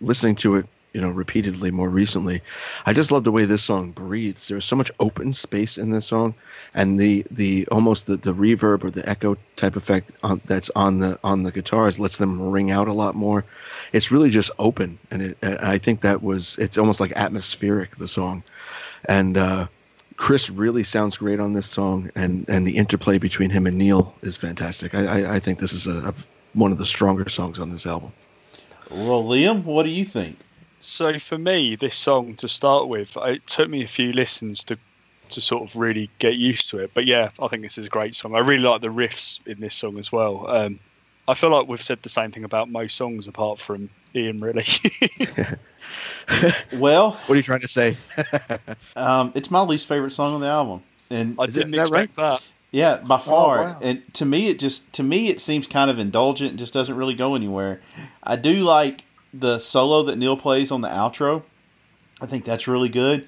listening to it you know repeatedly more recently i just love the way this song breathes. There's so much open space in this song and the the almost the, the reverb or the echo type effect on, that's on the on the guitars lets them ring out a lot more. It's really just open and it and i think that was it's almost like atmospheric the song. And uh chris really sounds great on this song and and the interplay between him and Neal is fantastic. I i, I think this is a, a one of the stronger songs on this album well liam what do you think so for me, this song to start with, it took me a few listens to to sort of really get used to it. But yeah, I think this is a great song. I really like the riffs in this song as well. Um, I feel like we've said the same thing about most songs apart from Ian, really. well, what are you trying to say? um, it's my least favorite song on the album, and I didn't that, expect that, that. Yeah, by oh, far. Oh, wow. And to me, it just to me it seems kind of indulgent and just doesn't really go anywhere. I do like the solo that Neal plays on the outro. I think that's really good.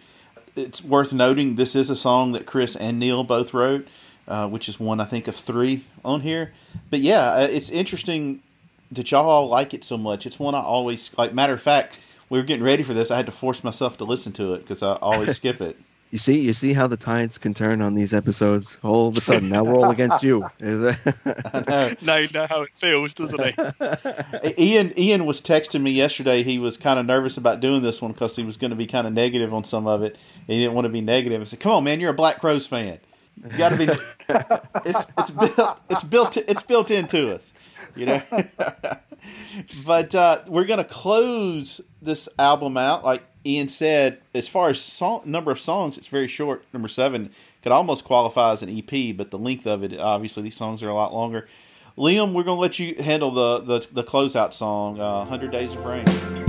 It's worth noting this is a song that Chris and Neal both wrote, uh, which is one I think of three on here. But yeah, uh, it's interesting that y'all all like it so much. It's one I always like. Matter of fact, we were getting ready for this. I had to force myself to listen to it because I always skip it. You see, you see how the tides can turn on these episodes. All of a sudden, now we're all against you. Is it? now you know how it feels, doesn't he? Ian Ian was texting me yesterday. He was kind of nervous about doing this one because he was going to be kind of negative on some of it. he didn't want to be negative. I said, "Come on, man, you're a Black Crowes fan. You got to be. it's it's built it's built it's built into us, you know." but uh, we're going to close this album out like Ian said, as far as song, number of songs, it's very short. Number seven could almost qualify as an EP, but the length of it, obviously, these songs are a lot longer. Liam, we're going to let you handle the the, the closeout song, uh, "100 Days of Rain."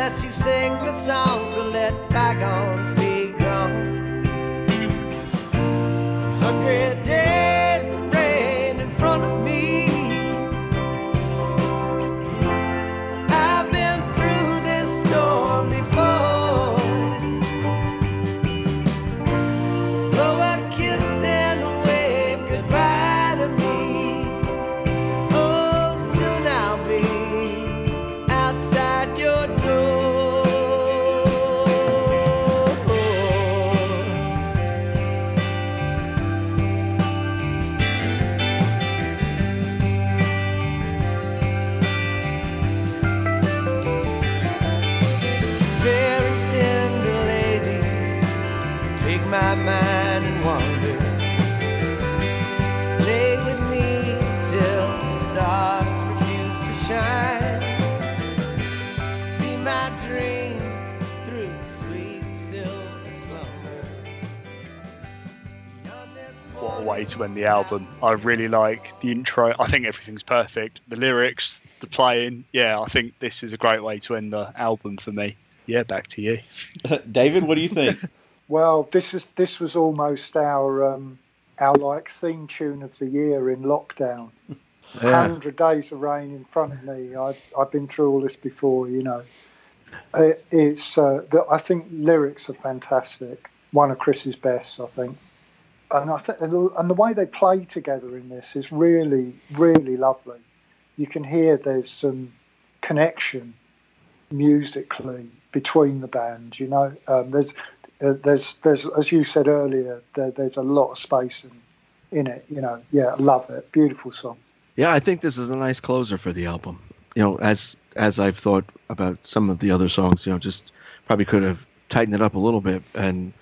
unless you sing the song. To end the album. I really like the intro. I think everything's perfect. The lyrics, the playing. Yeah, I think this is a great way to end the album for me. Yeah, back to you, David. What do you think? well, this is this was almost our um, our like theme tune of the year in lockdown. Yeah. Hundred days of rain in front of me. I've I've been through all this before. You know, it, it's. Uh, the, I think lyrics are fantastic. One of Chris's best, I think and I think and the way they play together in this is really really lovely. You can hear there's some connection musically between the band. You know, um, there's uh, there's there's as you said earlier, there, there's a lot of space and in it. You know, yeah, love it. Beautiful song. Yeah, I think this is a nice closer for the album. You know, as as I've thought about some of the other songs, you know, just probably could have tightened it up a little bit and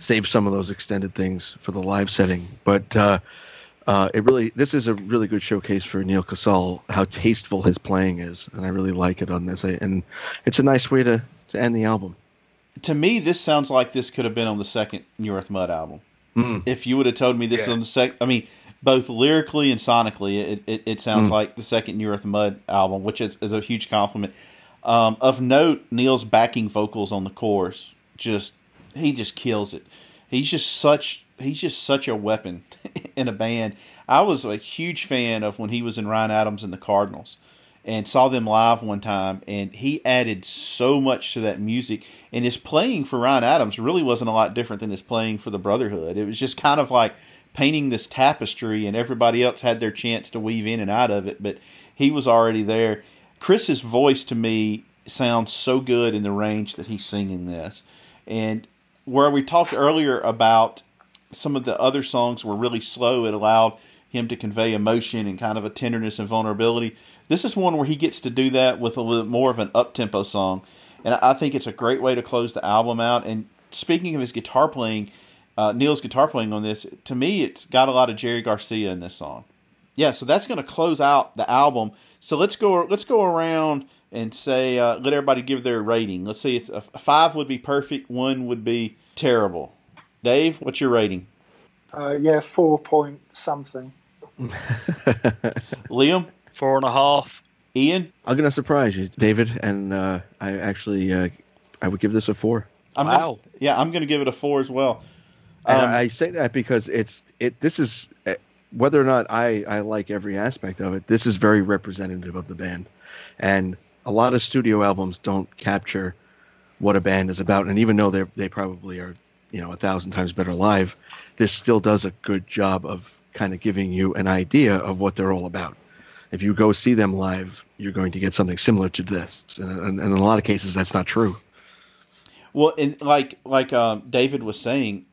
saved some of those extended things for the live setting. But uh, uh, it really, this is a really good showcase for Neal Casal, how tasteful his playing is, and I really like it on this. I, and it's a nice way to to end the album. To me, this sounds like this could have been on the second New Earth Mud album. Mm. If you would have told me this Yeah. on the sec, I mean, both lyrically and sonically, it, it, it sounds Mm. like the second New Earth Mud album, which is, is a huge compliment. Um, of note, Neal's backing vocals on the chorus just he just kills it. He's just such he's just such a weapon in a band. I was a huge fan of when he was in Ryan Adams and the Cardinals and saw them live one time and he added so much to that music and his playing for Ryan Adams really wasn't a lot different than his playing for the Brotherhood. It was just kind of like painting this tapestry and everybody else had their chance to weave in and out of it, but he was already there. Chris's voice to me sounds so good in the range that he's singing this. And where we talked earlier about some of the other songs were really slow, it allowed him to convey emotion and kind of a tenderness and vulnerability. This is one where he gets to do that with a little more of an up tempo song. And I think it's a great way to close the album out. And speaking of his guitar playing, uh, Neal's guitar playing on this, to me, it's got a lot of Jerry Garcia in this song. Yeah, so that's going to close out the album. So let's go. Let's go around and say uh, let everybody give their rating. Let's see, it's a, five would be perfect, one would be terrible. Dave, what's your rating? Uh, yeah, four point something. Liam, Four and a half. Ian, I'm gonna surprise you, David, and uh, I actually uh, I would give this a four. I'm Wow. Gonna, yeah, I'm going to give it a four as well. And Um, I say that because it's it. This is uh, whether or not I I like every aspect of it. This is very representative of the band, and a lot of studio albums don't capture what a band is about. And even though they they probably are you know a thousand times better live, this still does a good job of kind of giving you an idea of what they're all about. If you go see them live, you're going to get something similar to this, and, and, and in a lot of cases, that's not true. Well, and like like um, David was saying,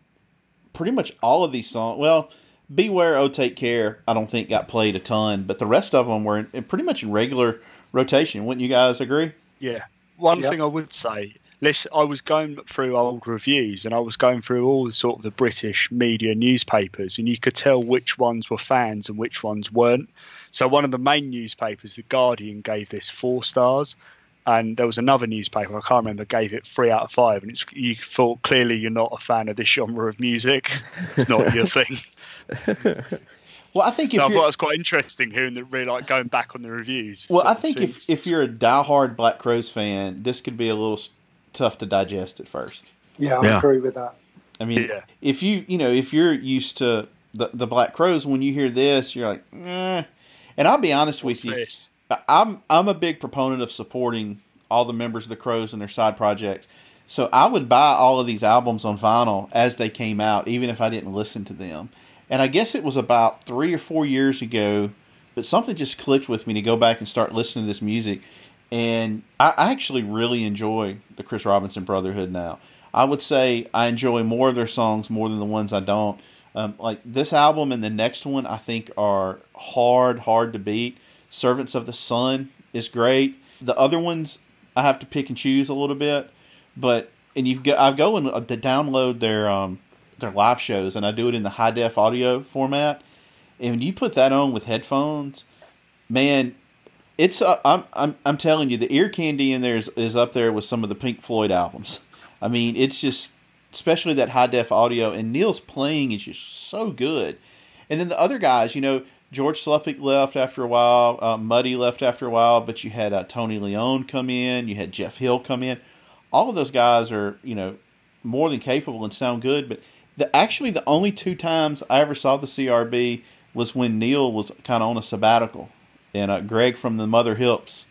pretty much all of these songs. Well, "Beware, Oh Take Care," I don't think got played a ton, but the rest of them were in, in pretty much in regular rotation. Wouldn't you guys agree? Yeah. One Yep. thing I would say, listen, I was going through old reviews and I was going through all the sort of the British media newspapers, and you could tell which ones were fans and which ones weren't. So one of the main newspapers, the Guardian, gave this four stars, and there was another newspaper I can't remember gave it three out of five, and it's you thought clearly you're not a fan of this genre of music. It's not your thing. Well, I think if So I thought it was quite interesting hearing the really like going back on the reviews. well, I think if if you're a diehard Black Crowes fan, this could be a little s- tough to digest at first. Yeah, I Yeah. agree with that. I mean, Yeah. if you you know if you're used to the the Black Crowes, when you hear this, you're like, eh. and I'll be honest What's with you. I'm I'm a big proponent of supporting all the members of the Crowes and their side projects. So I would buy all of these albums on vinyl as they came out, even if I didn't listen to them. And I guess it was about three or four years ago, but something just clicked with me to go back and start listening to this music. And I, actually really enjoy the Chris Robinson Brotherhood now. I would say I enjoy more of their songs more than the ones I don't. Um, like this album and the next one, I think are hard, hard to beat. Servants of the Sun is great. The other ones, I have to pick and choose a little bit, but and you go, I go and uh, to download their um, their live shows, and I do it in the high def audio format. And when you put that on with headphones, man, it's uh, I'm I'm I'm telling you, the ear candy in there is, is up there with some of the Pink Floyd albums. I mean, it's just especially that high def audio, and Neal's playing is just so good. And then the other guys, you know, George Sluppick left after a while, uh, Muddy left after a while, but you had uh, Tony Leone come in, you had Jeff Hill come in. All of those guys are, you know, more than capable and sound good. But the actually the only two times I ever saw the CRB was when Neal was kind of on a sabbatical, and uh, Greg from the Mother Hips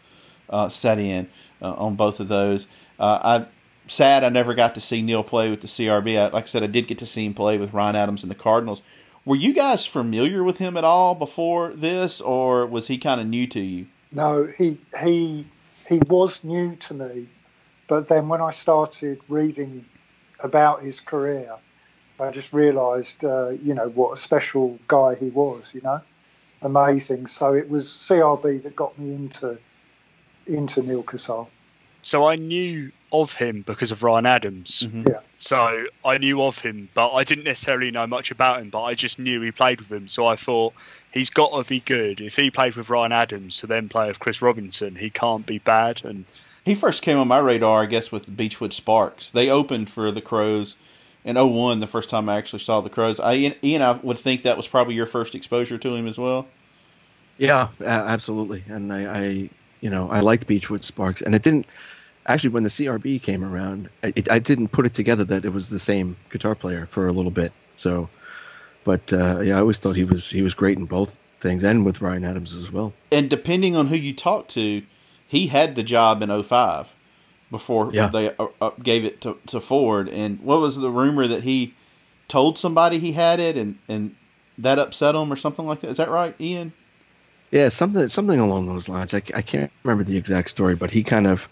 uh, set in uh, on both of those. Uh, I sad I never got to see Neal play with the CRB. I, like I said, I did get to see him play with Ryan Adams and the Cardinals. Were you guys familiar with him at all before this, or was he kind of new to you? No, he he he was new to me, but then when I started reading about his career, I just realised, uh, you know, what a special guy he was. You know, amazing. So it was CRB that got me into into Neal Casal. So I knew of him because of Ryan Adams. Mhm. Yeah. So I knew of him, but I didn't necessarily know much about him. But I just knew he played with him. So I thought he's got to be good. If he played with Ryan Adams to then play with Chris Robinson, he can't be bad. And He first came on my radar, I guess, with the Beachwood Sparks. They opened for the Crowes in 01, the first time I actually saw the Crowes. I, Ian, I would think that was probably your first exposure to him as well. Yeah, absolutely. And I, I, you know, I liked Beachwood Sparks, and it didn't actually when the CRB came around. I, it, I didn't put it together that it was the same guitar player for a little bit. So, but uh, yeah, I always thought he was he was great in both things, and with Ryan Adams as well. And depending on who you talk to, he had the job in 05 before Yeah. they gave it to, to Ford. And what was the rumor that he told somebody he had it and, and that upset him or something like that? Is that right, Ian? Yeah, something something along those lines. I, I can't remember the exact story, but he kind of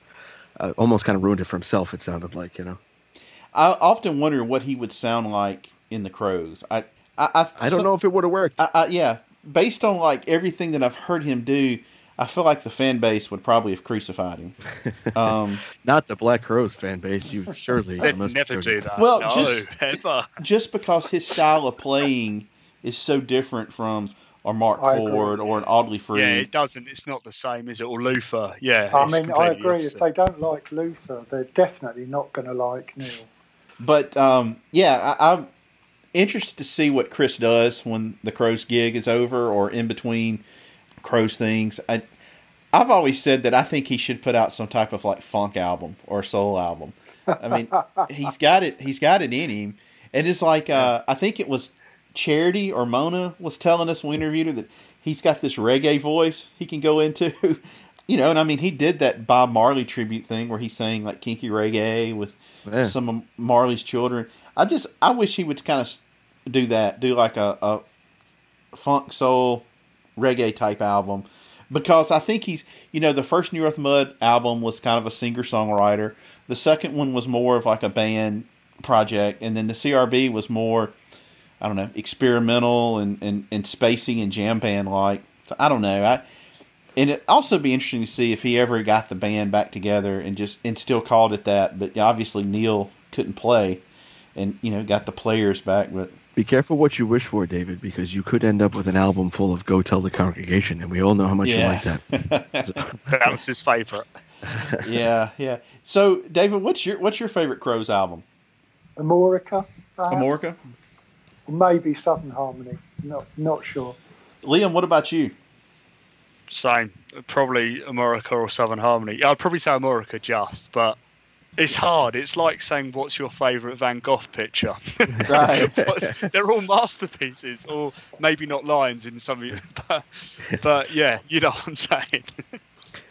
uh, almost kind of ruined it for himself. It sounded like you know. I often wonder what he would sound like in the Crowes. I I, I, I don't some- know if it would have worked. I, I, yeah, based on like everything that I've heard him do, I feel like the fan base would probably have crucified him. Um, Not the Black Crowes fan base. You surely they'd must never do that. Well, no, just- ever. just because his style of playing is so different from or Marc I agree. Ford or Audley Freed. Yeah, it doesn't. It's not the same, is it? Or Luther. Yeah. I mean, I completely agree. If they don't like Luther, they're definitely not going to like Neal. But um, yeah, I, I'm interested to see what Chris does when the Crowes gig is over or in between Crowes things. I, I've always said that I think he should put out some type of like funk album or soul album. I mean, he's got it. He's got it in him, and it's like uh, I think it was Charity or Mona was telling us when we interviewed her that he's got this reggae voice he can go into. You know, and I mean, he did that Bob Marley tribute thing where he sang like kinky reggae with Yeah. some of Marley's children. I just, I wish he would kind of do that, do like a, a funk soul reggae type album, because I think he's, you know, the first New Earth Mud album was kind of a singer songwriter. The second one was more of like a band project, and then the CRB was more, I don't know, experimental and and, and spacey and jam band like. So I don't know. I and it also be interesting to see if he ever got the band back together and just and still called it that. But obviously Neal couldn't play, and you know got the players back. But Be careful what you wish for, David, because you could end up with an album full of "Go Tell the Congregation," and we all know how much Yeah. you like that. that was his favourite. yeah, yeah. So David, what's your what's your favorite Crowes album? Amorica, perhaps? Amorica. Maybe Southern Harmony. Not not sure. Liam, what about you? Same. Probably Amorica or Southern Harmony. I'd probably say Amorica just, but it's hard. It's like saying, "What's your favourite Van Gogh picture?" Right. They're all masterpieces, or maybe not lions in some. of you- But, but yeah, you know what I'm saying.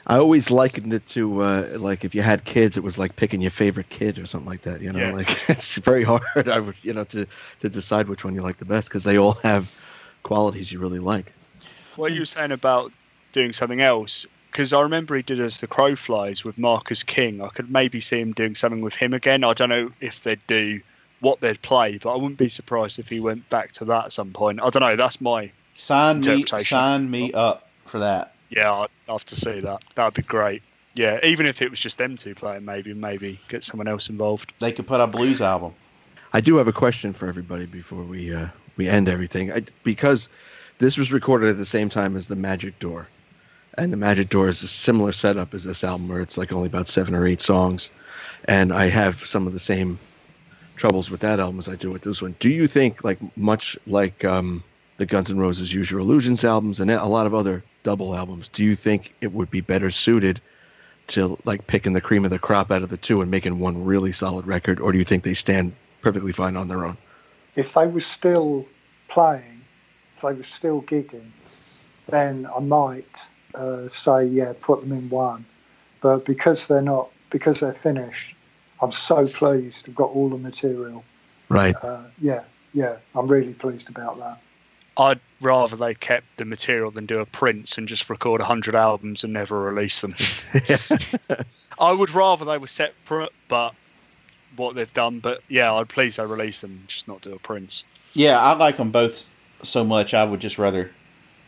I always likened it to uh, like if you had kids, it was like picking your favorite kid or something like that. You know, Yeah. like it's very hard. I would, you know, to to decide which one you like the best because they all have qualities you really like. what you were saying about doing something else because I remember he did as the Crow Flies with Marcus King. I could maybe see him doing something with him again. I don't know if they'd do what they'd play, but I wouldn't be surprised if he went back to that at some point. I don't know. That's my Sign me, sign me up for that. Yeah. I'd love to see that. That'd be great. Yeah, even if it was just them two playing, maybe maybe get someone else involved. They could put out a blues album. I do have a question for everybody before we uh, we end everything I, because this was recorded at the same time as the Magic Door, and the Magic Door is a similar setup as this album, where it's like only about seven or eight songs, and I have some of the same troubles with that album as I do with this one. Do you think, like much like um, the Guns N' Roses Use Your Illusions albums and a lot of other double albums, do you think it would be better suited? To like picking the cream of the crop out of the two and making one really solid record, or do you think they stand perfectly fine on their own? If they were still playing, if they were still gigging, then I might uh, say yeah, put them in one. But because they're not, because they're finished, I'm so pleased. I've got all the material. Right. Uh, yeah, yeah, I'm really pleased about that. I'd rather they kept the material than do a Prince and just record 100 albums and never release them. I would rather they were separate, but what they've done. But yeah, I'd please they release them, just not do a Prince. Yeah, I like them both so much. I would just rather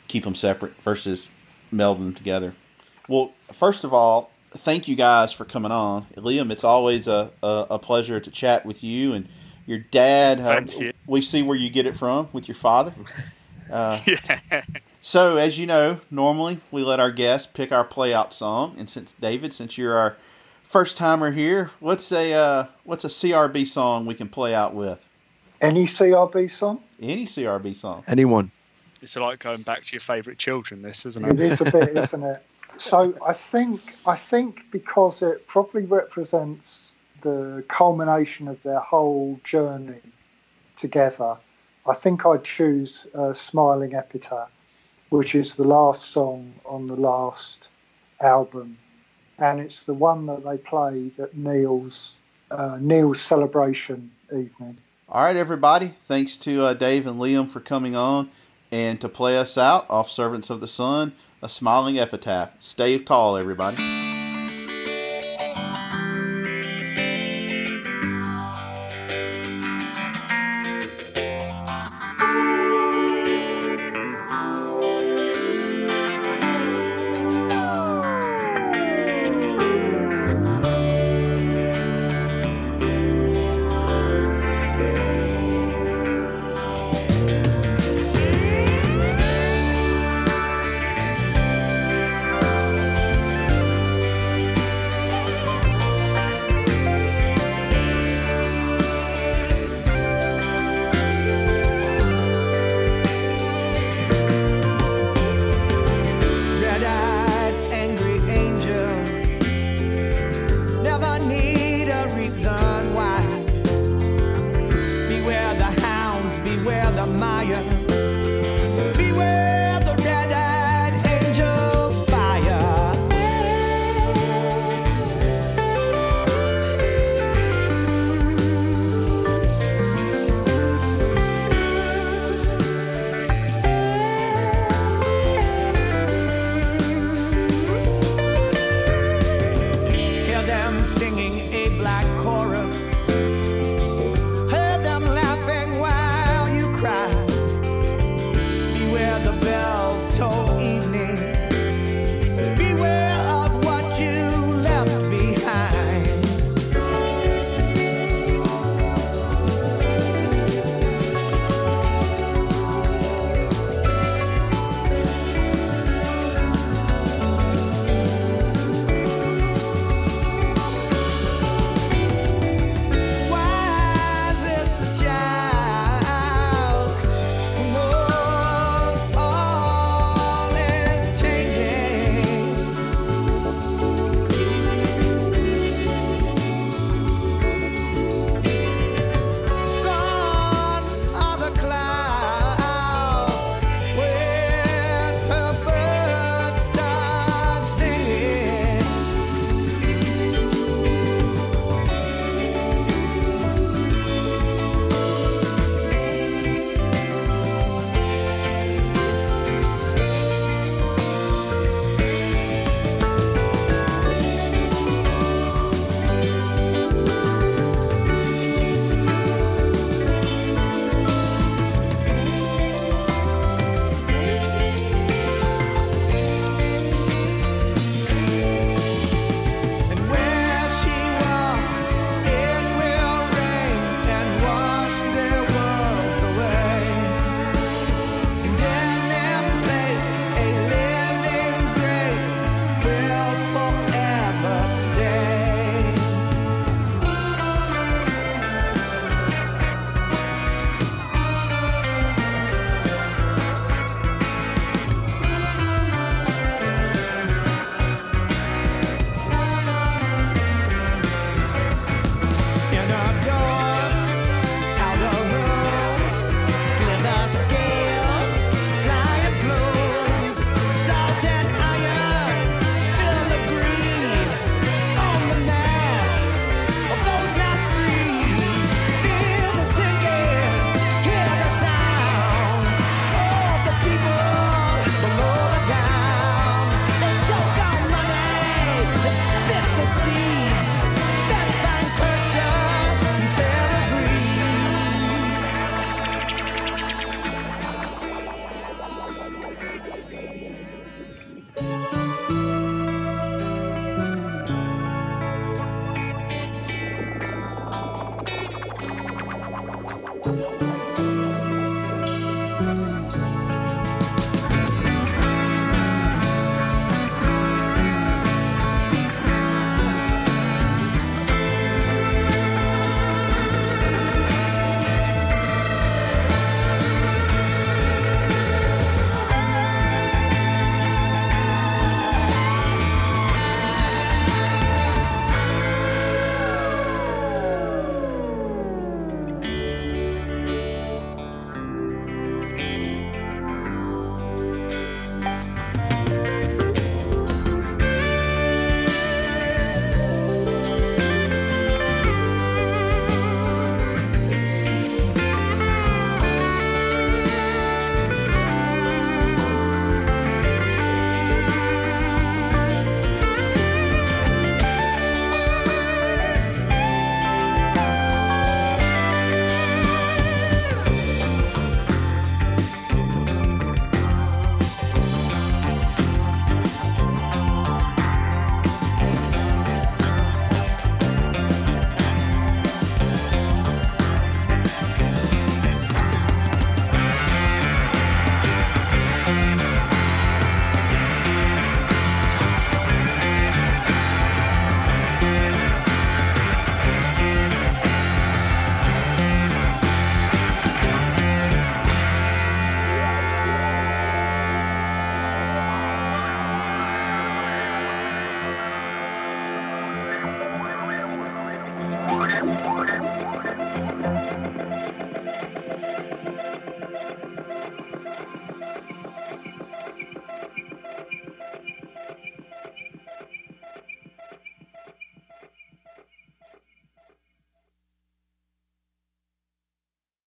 keep them separate versus meld them together. Well, first of all, thank you guys for coming on, Liam. It's always a, a, a pleasure to chat with you and your dad. Uh, you. we see where you get it from with your father. Uh, Yeah. So, as you know, normally we let our guests pick our playout song, and since David, since you're our first timer here, what's a uh, what's a CRB song we can play out with? Any CRB song? Any CRB song. Anyone? It's like going back to your favourite children, this, isn't It it? is a bit, isn't it? So I think I think because it probably represents the culmination of their whole journey together, I think I'd choose uh, "Smiling Epitaph," which is the last song on the last album, and it's the one that they played at Neal's uh, Neal's celebration evening. All right, everybody. Thanks to uh, Dave and Liam for coming on and to play us out off Servants of the Sun, a smiling epitaph. Stay tall, everybody.